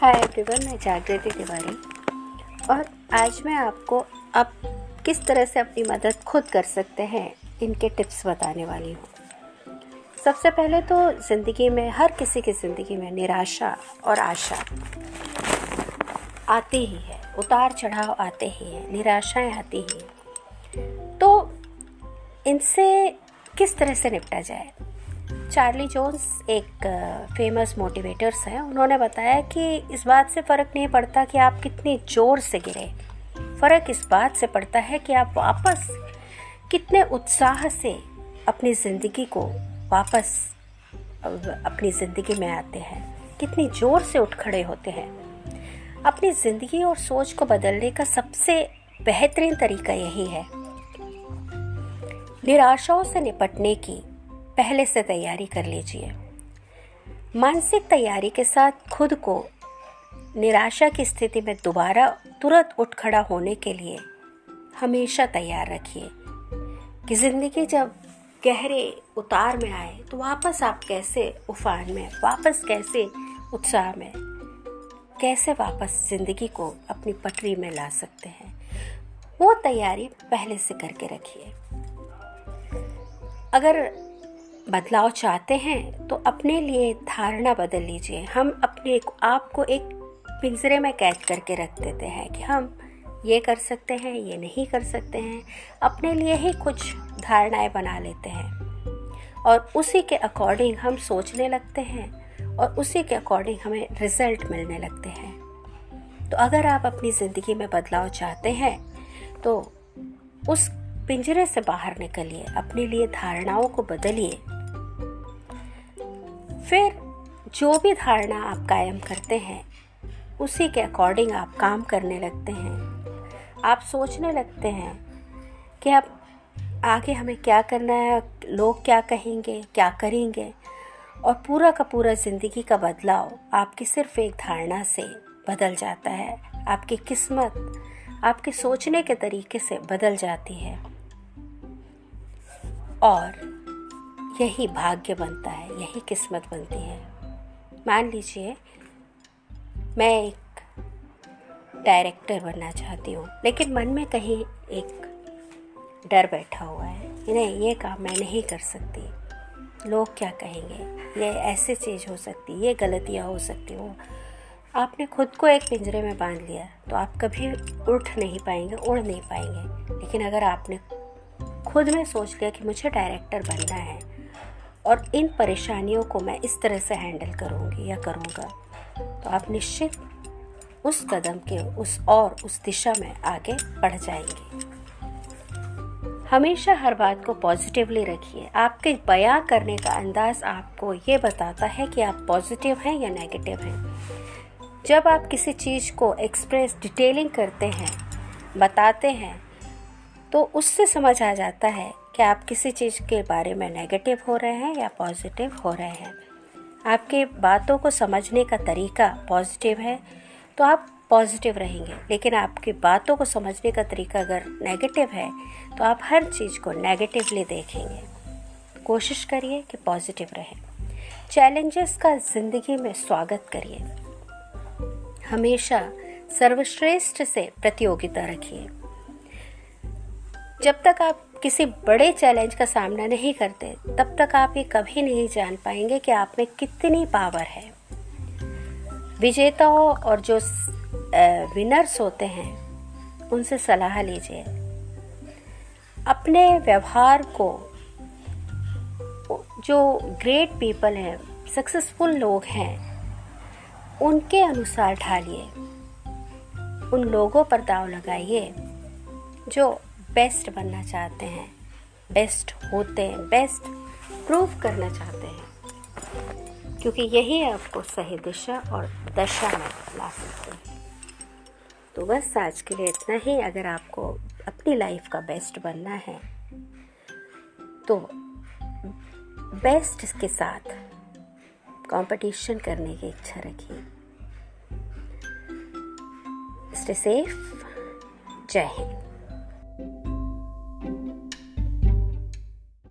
Hi everyone मैं जागृति तिवारी। और आज मैं आपको अब किस तरह से अपनी मदद खुद कर सकते हैं, इनके टिप्स बताने वाली हूँ। सबसे पहले तो ज़िंदगी में, हर किसी की ज़िंदगी में निराशा और आशा आती ही है। उतार चढ़ाव आते ही हैं, निराशाएँ आती ही। तो इनसे किस तरह से निपटा जाए? चार्ली जोन्स एक फ़ेमस मोटिवेटर्स हैं। उन्होंने बताया कि इस बात से फ़र्क नहीं पड़ता कि आप कितने ज़ोर से गिरे। फ़र्क इस बात से पड़ता है कि आप वापस कितने उत्साह से अपनी ज़िंदगी को वापस अपनी ज़िंदगी में आते हैं। कितनी ज़ोर से उठ खड़े होते हैं। अपनी ज़िंदगी और सोच को बदलने का सबसे बेहतरीन तरीका यही है। निराशाओं से निपटने की पहले से तैयारी कर लीजिए। मानसिक तैयारी के साथ खुद को निराशा की स्थिति में दोबारा तुरंत उठ खड़ा होने के लिए हमेशा तैयार रखिए। कि ज़िंदगी जब गहरे उतार में आए तो वापस आप कैसे उफान में, वापस कैसे उत्साह में, कैसे वापस ज़िंदगी को अपनी पटरी में ला सकते हैं, वो तैयारी पहले से करके रखिए। अगर बदलाव चाहते हैं तो अपने लिए धारणा बदल लीजिए। हम अपने आप को एक पिंजरे में कैद करके रख देते हैं कि हम ये कर सकते हैं, ये नहीं कर सकते हैं। अपने लिए ही कुछ धारणाएँ बना लेते हैं। और उसी के अकॉर्डिंग हम सोचने लगते हैं और उसी के अकॉर्डिंग हमें रिज़ल्ट मिलने लगते हैं। तो अगर आप अपनी ज़िंदगी में बदलाव चाहते हैं तो उस पिंजरे से बाहर निकलिए, अपने लिए धारणाओं को बदलिए। फिर जो भी धारणा आप कायम करते हैं, उसी के अकॉर्डिंग आप काम करने लगते हैं। आप सोचने लगते हैं कि अब आगे हमें क्या करना है, लोग क्या कहेंगे, क्या करेंगे, और पूरा का पूरा ज़िंदगी का बदलाव आपकी सिर्फ़ एक धारणा से बदल जाता है। आपकी किस्मत, आपके सोचने के तरीके से बदल जाती है। और यही भाग्य बनता है, यही किस्मत बनती है। मान लीजिए, मैं एक डायरेक्टर बनना चाहती हूँ, लेकिन मन में कहीं एक डर बैठा हुआ है, नहीं, ये काम मैं नहीं कर सकती। लोग क्या कहेंगे? ये ऐसे चीज़ हो सकती, ये गलतियाँ हो सकती वो आपने खुद को एक पिंजरे में बाँध लिया तो आप कभी उठ नहीं पाएँगे, उड़ नहीं पाएँगे। लेकिन अगर आपने खुद में सोच लिया कि मुझे डायरेक्टर बनना है और इन परेशानियों को मैं इस तरह से हैंडल करूँगी या करूँगा तो आप निश्चित उस कदम के उस और उस दिशा में आगे बढ़ जाएँगे। हमेशा हर बात को पॉजिटिवली रखिए। आपके बयां करने का अंदाज आपको ये बताता है कि आप पॉजिटिव हैं या नेगेटिव हैं। जब आप किसी चीज़ को एक्सप्रेस डिटेलिंग करते हैं, बताते हैं तो उससे समझ आ जाता है कि आप किसी चीज़ के बारे में नेगेटिव हो रहे हैं या पॉजिटिव हो रहे हैं? आपके बातों को समझने का तरीका पॉजिटिव है तो आप पॉजिटिव रहेंगे। लेकिन आपकी बातों को समझने का तरीका अगर नेगेटिव है तो आप हर चीज़ को नेगेटिवली देखेंगे। कोशिश करिए कि पॉजिटिव रहे। चैलेंजेस का ज़िंदगी में स्वागत करिए। हमेशा सर्वश्रेष्ठ से प्रतियोगिता रखिए। जब तक आप किसी बड़े चैलेंज का सामना नहीं करते, तब तक आप ये कभी नहीं जान पाएँगे कि आप में कितनी पावर है। विजेताओं और जो विनर्स होते हैं, उनसे सलाह लीजिए। अपने व्यवहार को जो ग्रेट पीपल हैं सक्सेसफुल लोग हैं, उनके अनुसार ढालिए। उन लोगों पर दाव लगाइए, जो बेस्ट बनना चाहते हैं। बेस्ट होते हैं। बेस्ट प्रूव करना चाहते हैं। क्योंकि यही आपको सही दिशा और दशा में ला सकते हैं। तो बस आज के लिए इतना ही। अगर आपको अपनी लाइफ का बेस्ट बनना है तो बेस्ट के साथ कंपटीशन करने की इच्छा रखिए। स्टे सेफ़ जय हिंद।